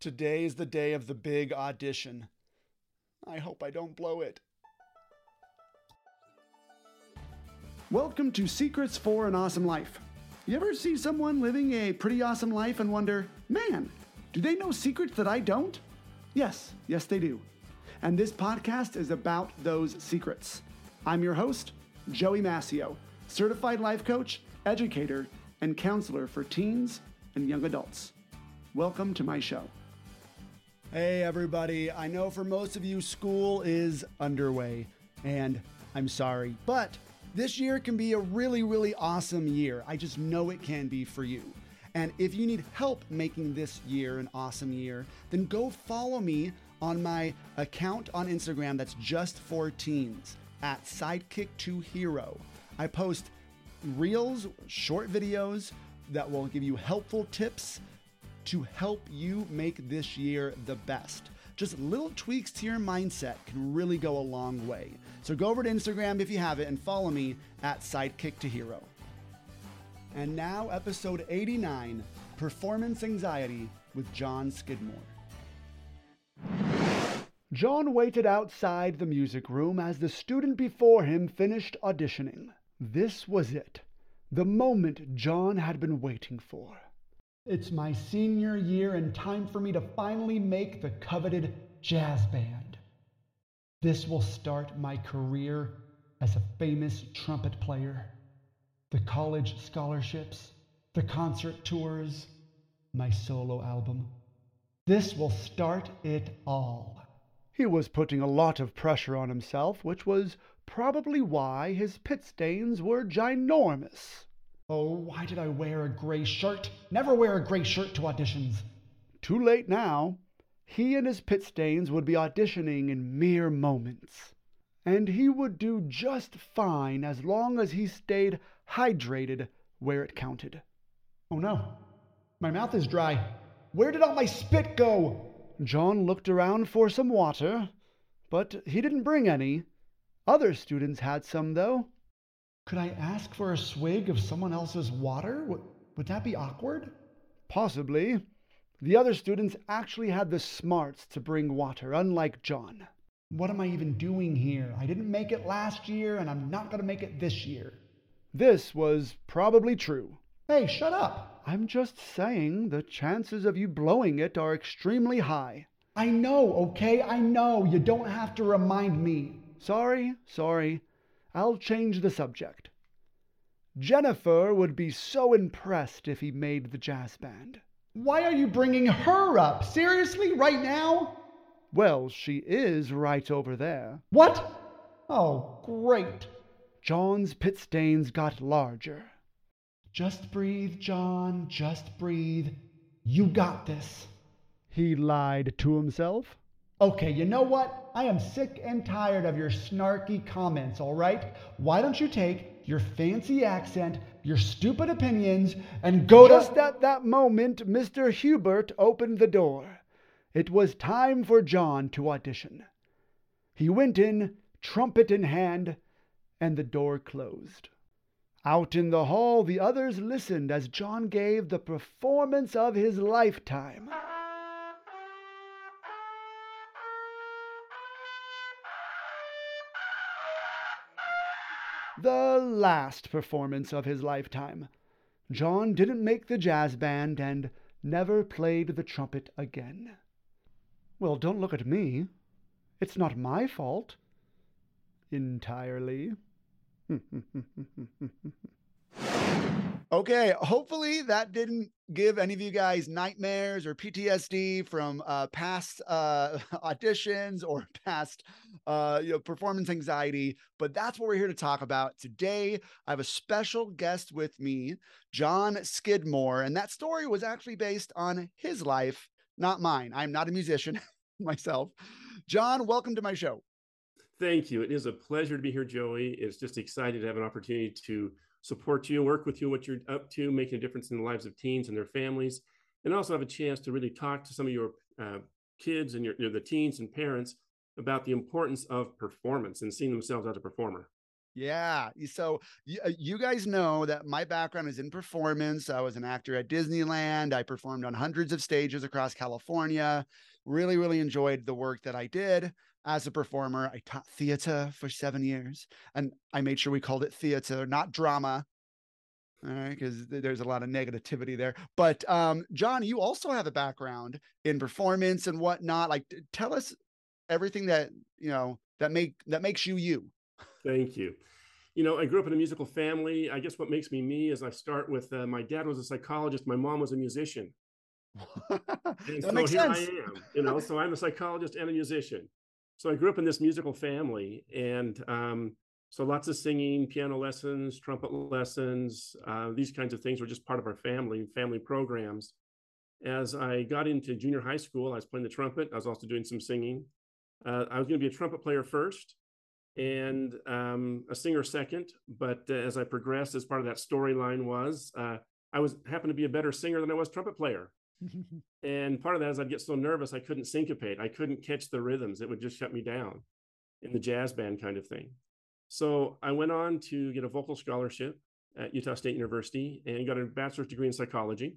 Today is the day of the big audition. I hope I don't blow it. Welcome to Secrets for an Awesome Life. You ever see someone living a pretty awesome life and wonder, man, do they know secrets that I don't? Yes, yes, they do. And this podcast is about those secrets. I'm your host, Joey Mascio, certified life coach, educator, and counselor for teens and young adults. Welcome to my show. Hey, everybody. I know for most of you, school is underway, and I'm sorry, but this year can be a really, really awesome year. I just know it can be for you. And if you need help making this year an awesome year, then go follow me on my account on Instagram that's just for teens at Sidekick2Hero. I post reels, short videos that will give you helpful tips to help you make this year the best. Just little tweaks to your mindset can really go a long way. So go over to Instagram if you have it and follow me at Sidekick to Hero. And now, episode 89 Performance Anxiety with Jon Skidmore. John waited outside the music room as the student before him finished auditioning. This was it, the moment John had been waiting for. It's my senior year and time for me to finally make the coveted jazz band. This will start my career as a famous trumpet player. The college scholarships, the concert tours, my solo album. This will start it all. He was putting a lot of pressure on himself, which was probably why his pit stains were ginormous. Oh, why did I wear a gray shirt? Never wear a gray shirt to auditions. Too late now. He and his pit stains would be auditioning in mere moments. And he would do just fine as long as he stayed hydrated where it counted. Oh no, my mouth is dry. Where did all my spit go? John looked around for some water, but he didn't bring any. Other students had some, though. Could I ask for a swig of someone else's water? Would, would that be awkward? Possibly. The other students actually had the smarts to bring water, unlike John. What am I even doing here? I didn't make it last year, and I'm not going to make it this year. This was probably true. Hey, shut up. I'm just saying the chances of you blowing it are extremely high. I know, okay? I know. You don't have to remind me. Sorry, sorry. I'll change the subject. Jennifer would be so impressed if he made the jazz band. Why are you bringing her up? Seriously, right now? Well, she is right over there. What? Oh, great. John's pit stains got larger. Just breathe, John, just breathe. You got this. He lied to himself. Okay, you know what? I am sick and tired of your snarky comments, all right? Why don't you take your fancy accent, your stupid opinions, and go Just to. at that moment, Mr. Hubert opened the door. It was time for John to audition. He went in, trumpet in hand, and the door closed. Out in the hall, the others listened as John gave the performance of his lifetime. Last performance of his lifetime. John didn't make the jazz band and never played the trumpet again. Well, don't look at me. It's not my fault. Entirely. Okay, hopefully that didn't give any of you guys nightmares or PTSD from uh, past uh, auditions or past uh, you know, performance anxiety. But that's what we're here to talk about today. I have a special guest with me, Jon Skidmore, and that story was actually based on his life, not mine. I'm not a musician myself. Jon, welcome to my show. Thank you. It is a pleasure to be here, Joey. It's just excited to have an opportunity to support you, work with you, what you're up to, making a difference in the lives of teens and their families, and also have a chance to really talk to some of your uh, kids and your, your, the teens and parents about the importance of performance and seeing themselves as a performer. Yeah. So you, uh, you guys know that my background is in performance. I was an actor at Disneyland. I performed on hundreds of stages across California. Really, really enjoyed the work that I did as a performer. I taught theater for seven years and I made sure we called it theater, not drama. All right, because there's a lot of negativity there. But um, Jon, you also have a background in performance and whatnot. Like, tell us everything that you know that make that makes you you. Thank you. You know, I grew up in a musical family. I guess what makes me me is I start with uh, my dad was a psychologist, my mom was a musician. and so here sense. I am, you know, so I'm a psychologist and a musician. So I grew up in this musical family, and um, so lots of singing, piano lessons, trumpet lessons, uh, these kinds of things were just part of our family, family programs. As I got into junior high school, I was playing the trumpet. I was also doing some singing. Uh, I was going to be a trumpet player first and um, a singer second. But uh, as I progressed, as part of that storyline was, uh, I was happened to be a better singer than I was trumpet player. And part of that is I'd get so nervous I couldn't syncopate. I couldn't catch the rhythms. It would just shut me down in the jazz band kind of thing. So I went on to get a vocal scholarship at Utah State University and got a bachelor's degree in psychology.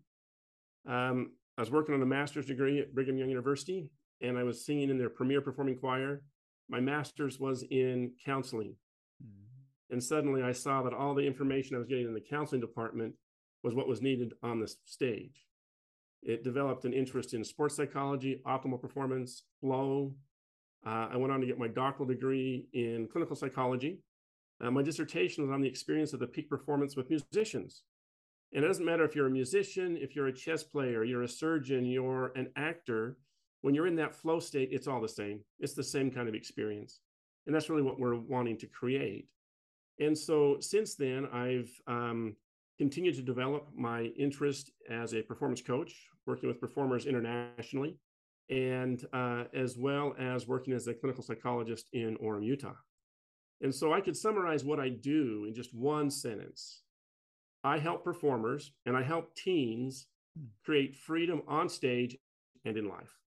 Um, I was working on a master's degree at Brigham Young University, and I was singing in their premier performing choir. My master's was in counseling. Mm-hmm. And suddenly I saw that all the information I was getting in the counseling department was what was needed on the stage. It developed an interest in sports psychology, optimal performance, flow, uh, I went on to get my doctoral degree in clinical psychology. Uh, my dissertation was on the experience of the peak performance with musicians. And it doesn't matter if you're a musician, if you're a chess player, you're a surgeon, you're an actor, when you're in that flow state, it's all the same. It's the same kind of experience. And that's really what we're wanting to create. And so since then, I've um, continued to develop my interest as a performance coach, working with performers internationally and uh, as well as working as a clinical psychologist in Orem, Utah. And so I could summarize what I do in just one sentence. I help performers and I help teens create freedom on stage and in life.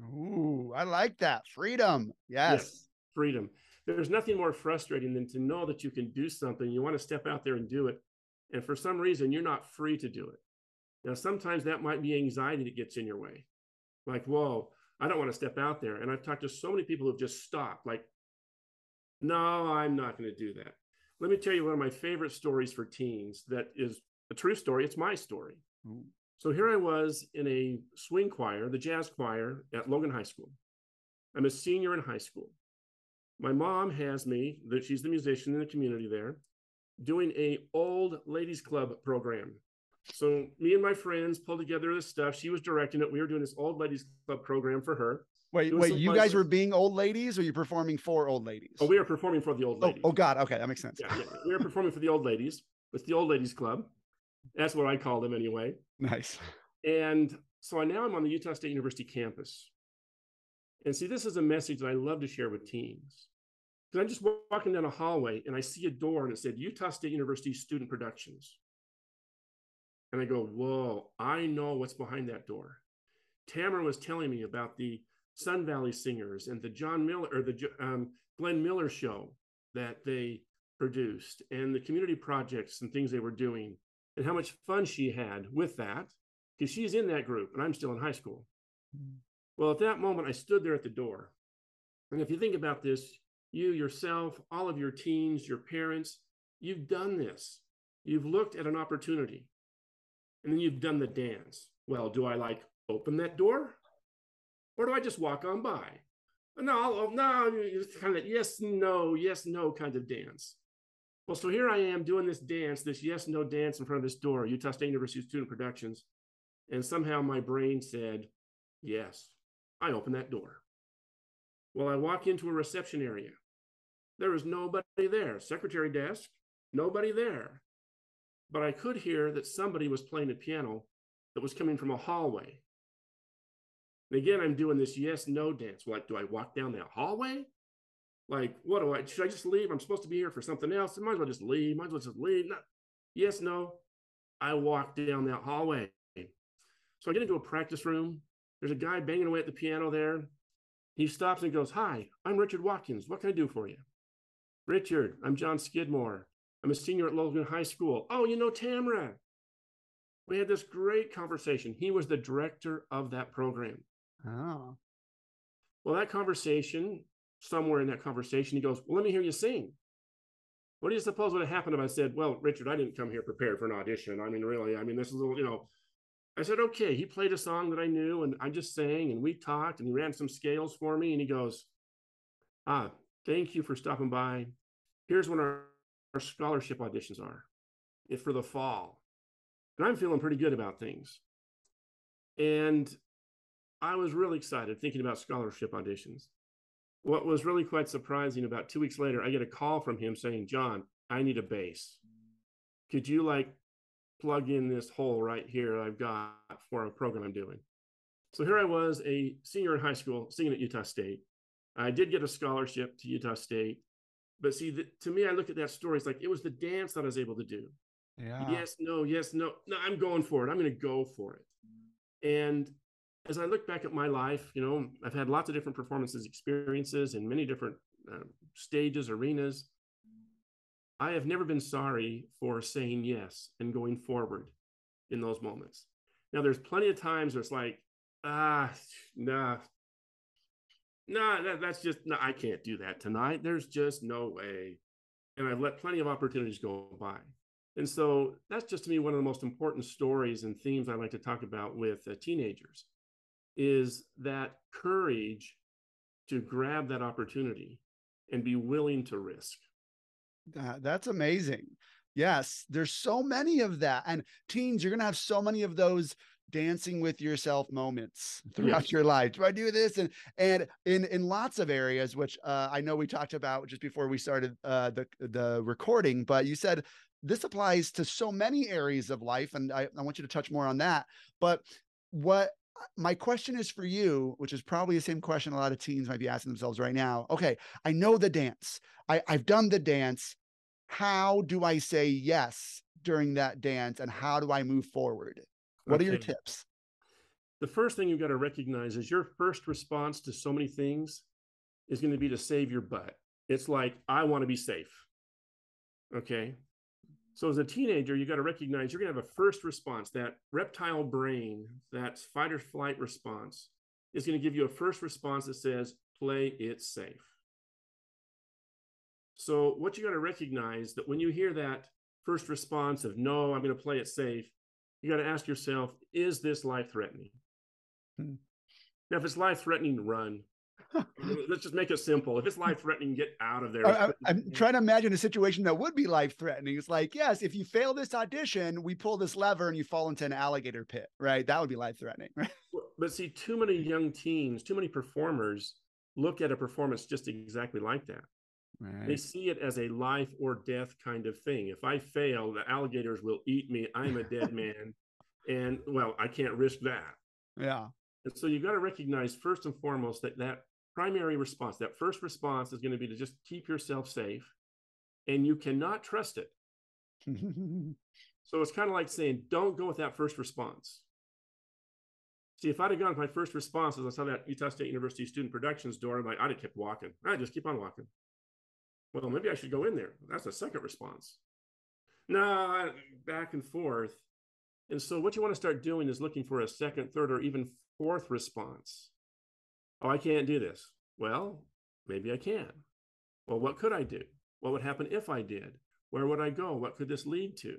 Ooh, I like that. Freedom. Yes. yes. Freedom. There's nothing more frustrating than to know that you can do something. You want to step out there and do it. And for some reason, you're not free to do it. Now, sometimes that might be anxiety that gets in your way like, whoa, I don't want to step out there. And I've talked to so many people who've just stopped, like, no, I'm not going to do that. Let me tell you one of my favorite stories for teens that is a true story. It's my story. Mm. So here I was in a swing choir, the jazz choir at Logan High School. I'm a senior in high school. My mom has me, that she's the musician in the community there, doing a old ladies club program so me and my friends pulled together this stuff. She was directing it. We were doing this old ladies club program for her. Wait, wait, you guys were being old ladies or you performing for old ladies? Oh, we were performing for the old oh, ladies. Oh, oh God. Okay. That makes sense. Yeah, yeah. We were performing for the old ladies. It's the old ladies club. That's what I call them anyway. Nice. And so I now I'm on the Utah State University campus. And see, this is a message that I love to share with teens. Because I'm just walking down a hallway and I see a door and it said Utah State University Student Productions. And I go, whoa, I know what's behind that door. Tamara was telling me about the Sun Valley Singers and the John Miller or the um, Glenn Miller show that they produced and the community projects and things they were doing and how much fun she had with that because she's in that group and I'm still in high school. Mm-hmm. Well, at that moment, I stood there at the door. And if you think about this, you yourself, all of your teens, your parents, you've done this. You've looked at an opportunity and then you've done the dance. Well, do I like open that door or do I just walk on by? No, oh, no, it's kind of yes, no, yes, no kind of dance. Well, so here I am doing this dance, this yes, no dance in front of this door, Utah State University Student Productions. And somehow my brain said, yes, I open that door. Well, I walk into a reception area. There is nobody there. Secretary desk, nobody there but I could hear that somebody was playing a piano that was coming from a hallway. And again, I'm doing this yes no dance. Like, do I walk down that hallway? Like, what do I should I just leave? I'm supposed to be here for something else. I might as well just leave. Might as well just leave. Not, yes, no. I walk down that hallway. So I get into a practice room. There's a guy banging away at the piano there. He stops and goes, Hi, I'm Richard Watkins. What can I do for you? Richard, I'm Jon Skidmore. I'm a senior at Logan High School. Oh, you know Tamara. We had this great conversation. He was the director of that program. Oh. Well, that conversation, somewhere in that conversation, he goes, Well, let me hear you sing. What do you suppose would have happened if I said, Well, Richard, I didn't come here prepared for an audition. I mean, really, I mean, this is a little, you know. I said, Okay. He played a song that I knew and I just sang and we talked and he ran some scales for me. And he goes, Ah, thank you for stopping by. Here's when our, our scholarship auditions are. It's for the fall. And I'm feeling pretty good about things. And I was really excited thinking about scholarship auditions. What was really quite surprising about two weeks later, I get a call from him saying, Jon, I need a bass. Could you like plug in this hole right here I've got for a program I'm doing? So here I was, a senior in high school, singing at Utah State. I did get a scholarship to Utah State. But see, the, to me, I look at that story, it's like it was the dance that I was able to do. Yeah. Yes, no, yes, no. No, I'm going for it. I'm going to go for it. And as I look back at my life, you know, I've had lots of different performances, experiences in many different uh, stages, arenas. I have never been sorry for saying yes and going forward in those moments. Now, there's plenty of times where it's like, ah, nah, nah, that, that's just, no, I can't do that tonight. There's just no way. And I've let plenty of opportunities go by. And so that's just to me one of the most important stories and themes I like to talk about with uh, teenagers is that courage to grab that opportunity and be willing to risk. that's amazing. Yes, there's so many of that. And teens, you're going to have so many of those dancing with yourself moments throughout yes. your life. Do I do this? And and in in lots of areas, which uh, I know we talked about just before we started uh, the the recording, but you said this applies to so many areas of life, and I, I want you to touch more on that. But what my question is for you, which is probably the same question a lot of teens might be asking themselves right now. Okay, I know the dance. I, I've done the dance. How do I say yes during that dance, and how do I move forward? What okay. are your tips? The first thing you've got to recognize is your first response to so many things is going to be to save your butt. It's like, I want to be safe. Okay. So as a teenager, you got to recognize you're going to have a first response. That reptile brain, that fight or flight response, is going to give you a first response that says, play it safe. So what you got to recognize that when you hear that first response of no, I'm going to play it safe, you got to ask yourself, is this life threatening? Hmm. Now, if it's life threatening, run. Let's just make it simple. If it's life threatening, get out of there. I, am trying to imagine a situation that would be life threatening. It's like, yes, if you fail this audition, we pull this lever and you fall into an alligator pit, right? That would be life threatening. Right? But see, too many young teens, too many performers look at a performance just exactly like that. Right. They see it as a life or death kind of thing. If I fail, the alligators will eat me. I'm a dead man. And well, I can't risk that. Yeah. And so you've got to recognize first and foremost that that primary response, that first response is going to be to just keep yourself safe and you cannot trust it. so it's kind of like saying, don't go with that first response. See, if I'd have gone with my first response as I saw that Utah State University student productions door, I'm like, I'd have kept walking. I just keep on walking. Well, maybe I should go in there. That's the second response. No, back and forth. And so what you want to start doing is looking for a second, third, or even fourth response. Oh, I can't do this. Well, maybe I can. Well, what could I do? What would happen if I did? Where would I go? What could this lead to?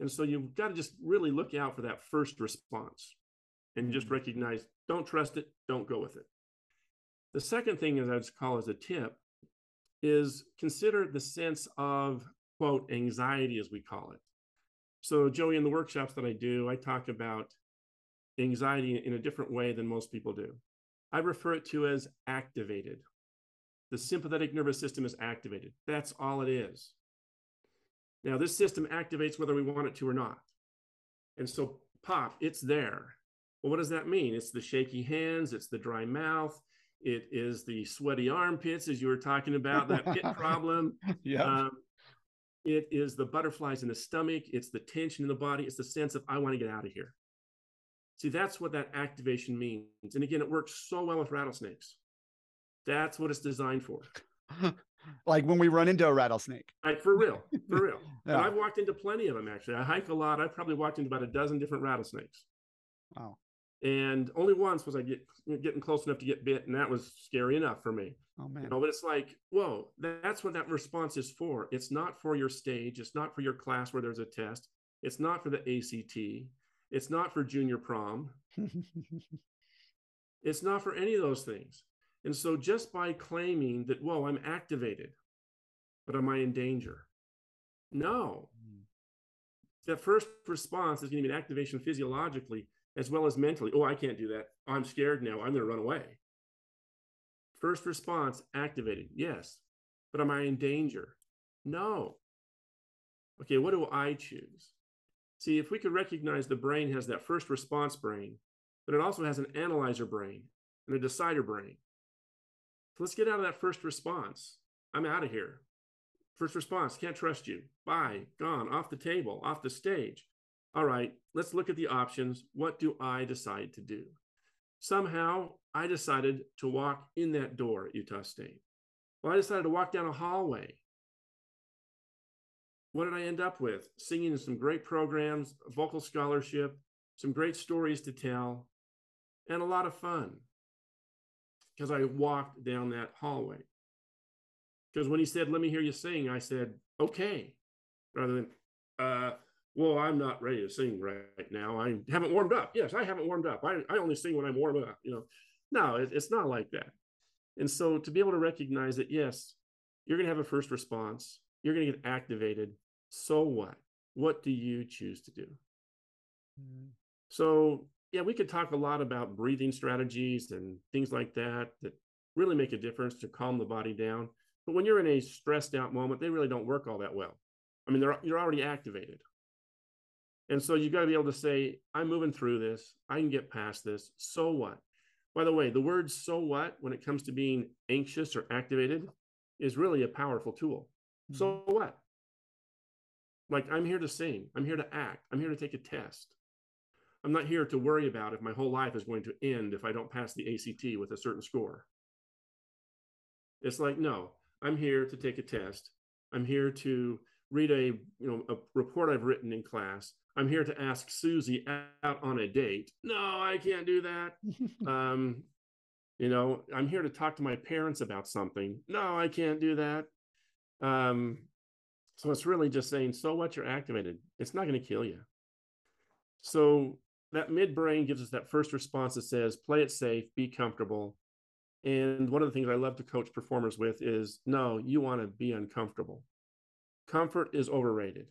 And so you've got to just really look out for that first response and just mm-hmm. recognize don't trust it, don't go with it. The second thing, as I would call as a tip, is consider the sense of, quote, anxiety, as we call it. So, Joey, in the workshops that I do, I talk about anxiety in a different way than most people do. I refer it to as activated. The sympathetic nervous system is activated. That's all it is. Now, this system activates whether we want it to or not. And so, pop, it's there. Well, what does that mean? It's the shaky hands, it's the dry mouth, it is the sweaty armpits, as you were talking about, that pit problem. yeah. Um, it is the butterflies in the stomach. It's the tension in the body. It's the sense of, I want to get out of here. See, that's what that activation means. And again, it works so well with rattlesnakes. That's what it's designed for. like when we run into a rattlesnake. Like for real, for real. yeah. I've walked into plenty of them actually. I hike a lot. I've probably walked into about a dozen different rattlesnakes. Wow. And only once was I get, getting close enough to get bit, and that was scary enough for me. Oh man! You know, but it's like, whoa, that's what that response is for. It's not for your stage. It's not for your class where there's a test. It's not for the ACT. It's not for junior prom. it's not for any of those things. And so, just by claiming that, whoa, I'm activated, but am I in danger? No. Mm. That first response is going to be an activation physiologically as well as mentally. Oh, I can't do that. I'm scared now. I'm going to run away. First response activated. Yes. But am I in danger? No. Okay, what do I choose? See, if we could recognize the brain has that first response brain, but it also has an analyzer brain and a decider brain. So let's get out of that first response. I'm out of here. First response, can't trust you. Bye, gone, off the table, off the stage. All right, let's look at the options. What do I decide to do? Somehow I decided to walk in that door at Utah State. Well, I decided to walk down a hallway. What did I end up with? Singing some great programs, vocal scholarship, some great stories to tell, and a lot of fun because I walked down that hallway. Because when he said, Let me hear you sing, I said, Okay, rather than, uh, well, I'm not ready to sing right now. I haven't warmed up. Yes, I haven't warmed up. I, I only sing when I'm warm up. You know, no, it, it's not like that. And so to be able to recognize that, yes, you're going to have a first response, you're going to get activated. So what? What do you choose to do? Mm-hmm. So, yeah, we could talk a lot about breathing strategies and things like that that really make a difference to calm the body down. But when you're in a stressed out moment, they really don't work all that well. I mean, they're, you're already activated. And so you've got to be able to say, I'm moving through this. I can get past this. So what? By the way, the word so what, when it comes to being anxious or activated, is really a powerful tool. Mm-hmm. So what? Like, I'm here to sing. I'm here to act. I'm here to take a test. I'm not here to worry about if my whole life is going to end if I don't pass the ACT with a certain score. It's like, no, I'm here to take a test. I'm here to read a you know a report I've written in class. I'm here to ask Susie out on a date. No, I can't do that. um, you know, I'm here to talk to my parents about something. No, I can't do that. Um, so it's really just saying, so what? You're activated. It's not going to kill you. So that midbrain gives us that first response that says, play it safe, be comfortable. And one of the things I love to coach performers with is, no, you want to be uncomfortable. Comfort is overrated.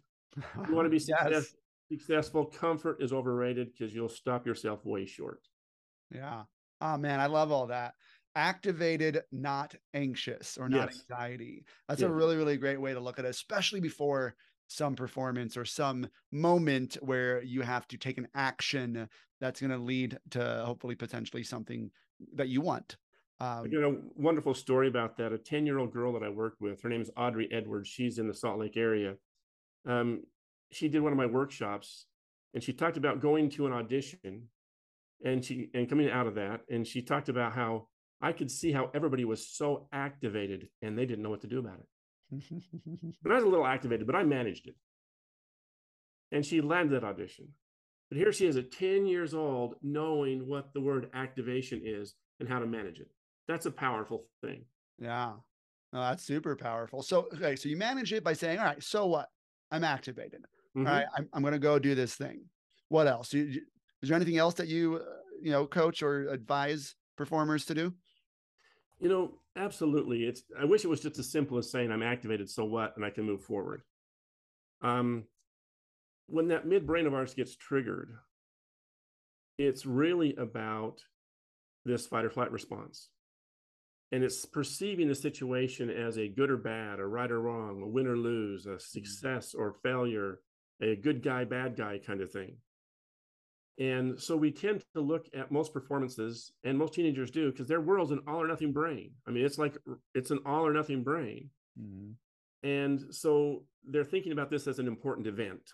You want to be yes successful. Comfort is overrated because you'll stop yourself way short. Yeah. Oh man, I love all that. Activated, not anxious or not yes. anxiety. That's a really, really great way to look at it, especially before some performance or some moment where you have to take an action that's going to lead to hopefully potentially something that you want. Um, you know, wonderful story about that. A 10 year old girl that I worked with, her name is Audrey Edwards. She's in the Salt Lake area. Um, she did one of my workshops and she talked about going to an audition and she and coming out of that and she talked about how I could see how everybody was so activated and they didn't know what to do about it. but I was a little activated, but I managed it. And she landed that audition. But here she is at 10 years old, knowing what the word activation is and how to manage it. That's a powerful thing. Yeah. No, that's super powerful. So, okay, so you manage it by saying, all right, so what? I'm activated. Mm-hmm. All right, I'm, I'm going to go do this thing. What else? You, is there anything else that you, uh, you know, coach or advise performers to do? You know, absolutely. It's. I wish it was just as simple as saying I'm activated. So what? And I can move forward. Um, when that midbrain of ours gets triggered, it's really about this fight or flight response. And it's perceiving the situation as a good or bad, a right or wrong, a win or lose, a mm-hmm. success or failure, a good guy, bad guy kind of thing. And so we tend to look at most performances, and most teenagers do, because their world's an all or nothing brain. I mean, it's like it's an all or nothing brain. Mm-hmm. And so they're thinking about this as an important event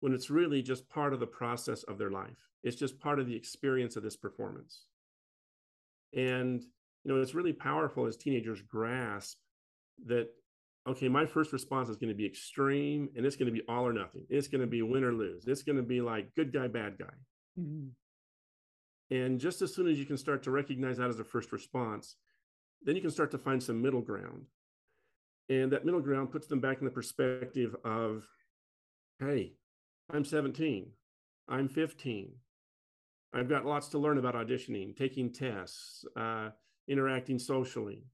when it's really just part of the process of their life. It's just part of the experience of this performance. And you know, it's really powerful as teenagers grasp that, okay, my first response is going to be extreme and it's going to be all or nothing. It's going to be win or lose. It's going to be like good guy, bad guy. Mm-hmm. And just as soon as you can start to recognize that as a first response, then you can start to find some middle ground. And that middle ground puts them back in the perspective of, hey, I'm 17, I'm 15, I've got lots to learn about auditioning, taking tests, uh, interacting socially.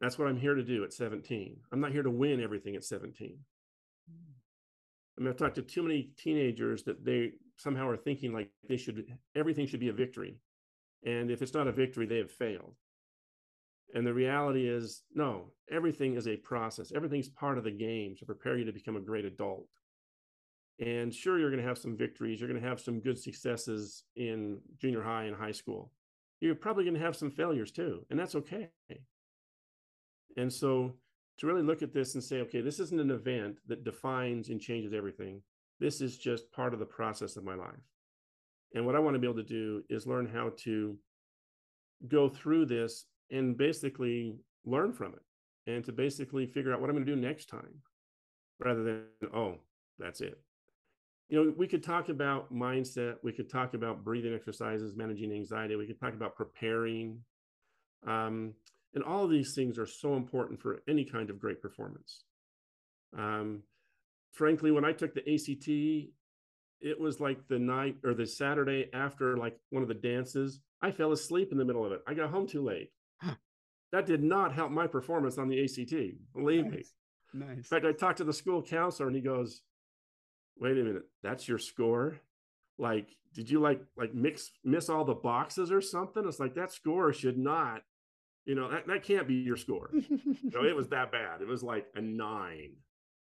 That's what I'm here to do at 17. I'm not here to win everything at 17. I mean, I've talked to too many teenagers that they somehow are thinking like they should, everything should be a victory. And if it's not a victory, they have failed. And the reality is, no, everything is a process. Everything's part of the game to prepare you to become a great adult. And sure, you're going to have some victories. You're going to have some good successes in junior high and high school. You're probably going to have some failures too, and that's okay. And so to really look at this and say, okay, this isn't an event that defines and changes everything. This is just part of the process of my life. And what I want to be able to do is learn how to go through this and basically learn from it and to basically figure out what I'm going to do next time rather than, oh, that's it. You know, we could talk about mindset, we could talk about breathing exercises, managing anxiety, we could talk about preparing. Um, and all of these things are so important for any kind of great performance. Um, frankly, when I took the ACT, it was like the night or the Saturday after like one of the dances. I fell asleep in the middle of it. I got home too late. That did not help my performance on the ACT. Believe nice. me. Nice. In fact, I talked to the school counselor and he goes, "Wait a minute, that's your score? Like, did you like like mix miss all the boxes or something?" It's like that score should not, you know, that that can't be your score. you know, it was that bad. It was like a nine.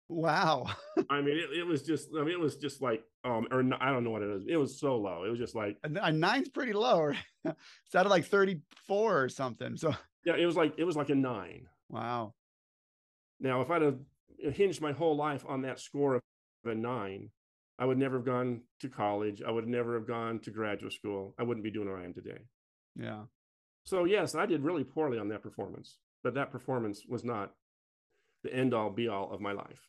Wow. I mean, it, it was just, I mean, it was just like, um, or I don't know what it was. It was so low. It was just like a, a nine's pretty low. it's out of like 34 or something. So yeah, it was like, it was like a nine. Wow. Now, if I'd have hinged my whole life on that score of a nine, I would never have gone to college. I would never have gone to graduate school. I wouldn't be doing what I am today. Yeah. So yes, I did really poorly on that performance, but that performance was not the end all be all of my life.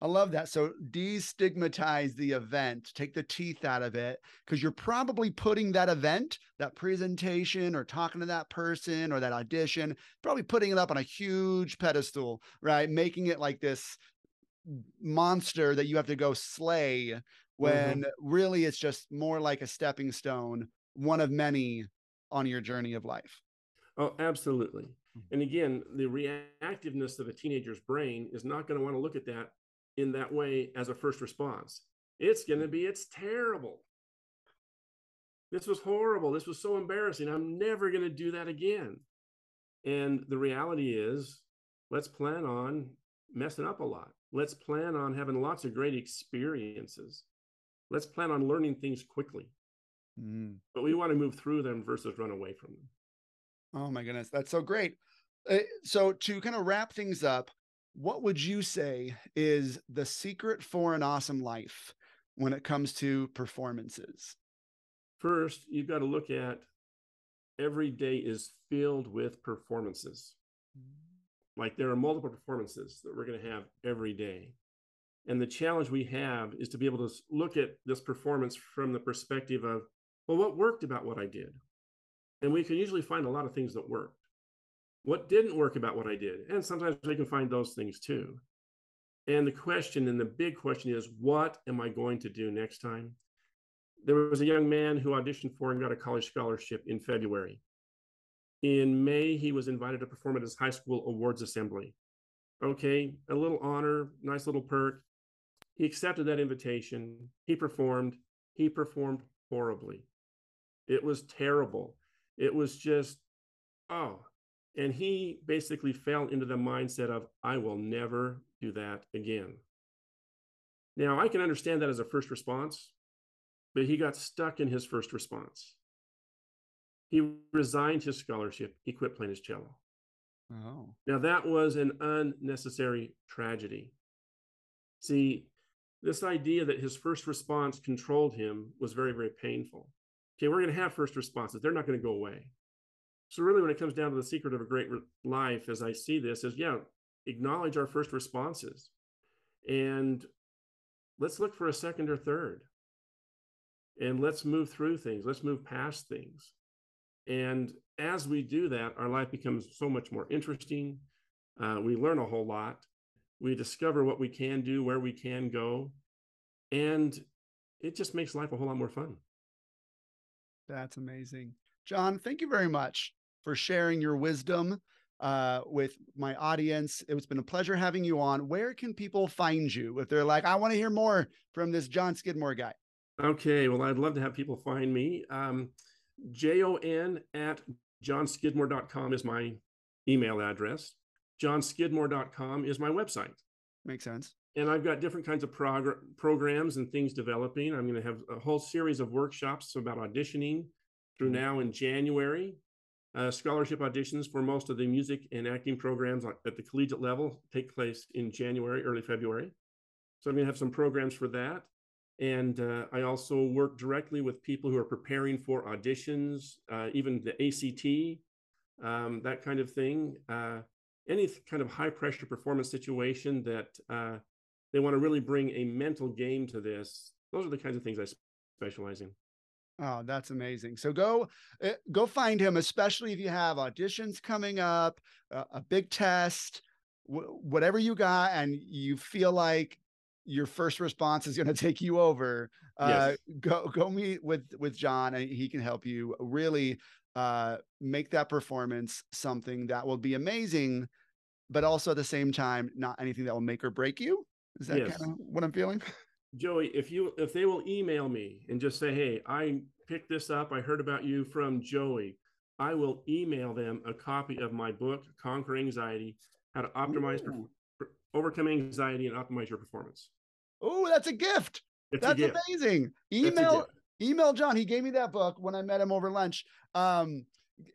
I love that. So destigmatize the event, take the teeth out of it, because you're probably putting that event, that presentation, or talking to that person or that audition, probably putting it up on a huge pedestal, right? Making it like this monster that you have to go slay when mm-hmm. really it's just more like a stepping stone, one of many on your journey of life. Oh, absolutely. Mm-hmm. And again, the reactiveness of a teenager's brain is not going to want to look at that in that way as a first response. It's going to be, it's terrible. This was horrible. This was so embarrassing. I'm never going to do that again. And the reality is, let's plan on messing up a lot. Let's plan on having lots of great experiences. Let's plan on learning things quickly. Mm. But we want to move through them versus run away from them. Oh my goodness, that's so great. Uh, so to kind of wrap things up, what would you say is the secret for an awesome life when it comes to performances? First, you've got to look at every day is filled with performances. Like there are multiple performances that we're going to have every day. And the challenge we have is to be able to look at this performance from the perspective of, well, what worked about what I did? And we can usually find a lot of things that worked what didn't work about what I did. And sometimes we can find those things too. And the question and the big question is, what am I going to do next time? There was a young man who auditioned for and got a college scholarship in February. In May, he was invited to perform at his high school awards assembly. Okay, a little honor, nice little perk. He accepted that invitation. He performed. He performed horribly. It was terrible. It was just, oh, and he basically fell into the mindset of, I will never do that again. Now, I can understand that as a first response, but he got stuck in his first response. He resigned his scholarship, he quit playing his cello. Oh. Now, that was an unnecessary tragedy. See, this idea that his first response controlled him was very, very painful. Okay, we're going to have first responses, they're not going to go away. So really, when it comes down to the secret of a great life, as I see this, is yeah, acknowledge our first responses, and let's look for a second or third, and let's move through things. Let's move past things, and as we do that, our life becomes so much more interesting. Uh, we learn a whole lot. We discover what we can do, where we can go, and it just makes life a whole lot more fun. That's amazing. Jon, thank you very much for sharing your wisdom uh, with my audience. It's been a pleasure having you on. Where can people find you if they're like, I want to hear more from this Jon Skidmore guy? Okay, well, I'd love to have people find me. Um, J-O-N at jonskidmore.com is my email address. jonskidmore.com is my website. Makes sense. And I've got different kinds of prog- programs and things developing. I'm going to have a whole series of workshops about auditioning through mm-hmm. now in January. Uh, scholarship auditions for most of the music and acting programs at the collegiate level take place in January, early February. So I'm going to have some programs for that. And uh, I also work directly with people who are preparing for auditions, uh, even the ACT, um, that kind of thing. Uh, any kind of high pressure performance situation that uh, they want to really bring a mental game to this. Those are the kinds of things I specialize in. Oh, that's amazing. So go uh, go find him, especially if you have auditions coming up, a big test, whatever you got, and you feel like your first response is going to take you over. Uh, yes. Go go meet with with Jon, and he can help you really uh, make that performance something that will be amazing, but also at the same time not anything that will make or break you. Is that yes. kind of what I'm feeling? Joey, if you if they will email me and just say, "Hey, I picked this up. I heard about you from Joey," I will email them a copy of my book, Conquer Anxiety: How to Optimize, Overcome Anxiety, and Optimize Your Performance. Oh, that's a gift. It's that's a gift. amazing. Email email Jon. He gave me that book when I met him over lunch. Um,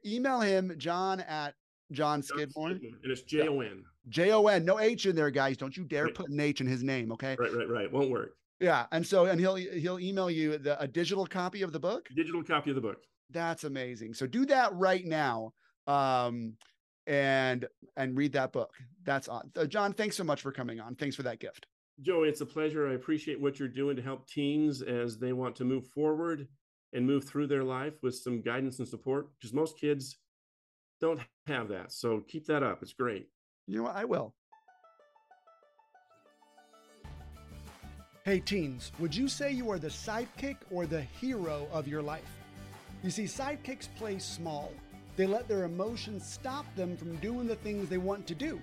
email him Jon at Jon Skidmore. And it's J O N. J O N. No H in there, guys. Don't you dare right. put an H in his name. Okay. Right, right, right. Won't work. Yeah, and so and he'll he'll email you the, a digital copy of the book. Digital copy of the book. That's amazing. So do that right now, um, and and read that book. That's on. Uh, Jon, thanks so much for coming on. Thanks for that gift. Joey, it's a pleasure. I appreciate what you're doing to help teens as they want to move forward and move through their life with some guidance and support. Because most kids don't have that. So keep that up. It's great. You know what? I will. Hey, teens, would you say you are the sidekick or the hero of your life? You see, sidekicks play small. They let their emotions stop them from doing the things they want to do.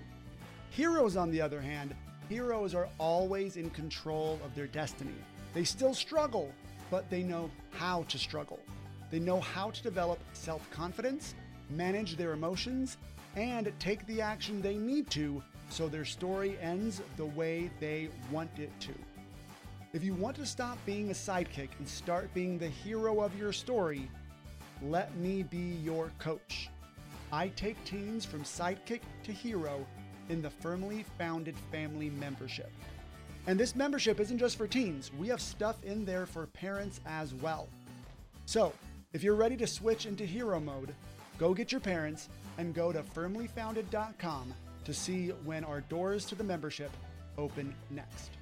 Heroes, on the other hand, heroes are always in control of their destiny. They still struggle, but they know how to struggle. They know how to develop self confidence, manage their emotions, and take the action they need to so their story ends the way they want it to. If you want to stop being a sidekick and start being the hero of your story, let me be your coach. I take teens from sidekick to hero in the firmly founded family membership. And this membership isn't just for teens, we have stuff in there for parents as well. So, if you're ready to switch into hero mode, go get your parents and go to firmlyfounded.com to see when our doors to the membership open next.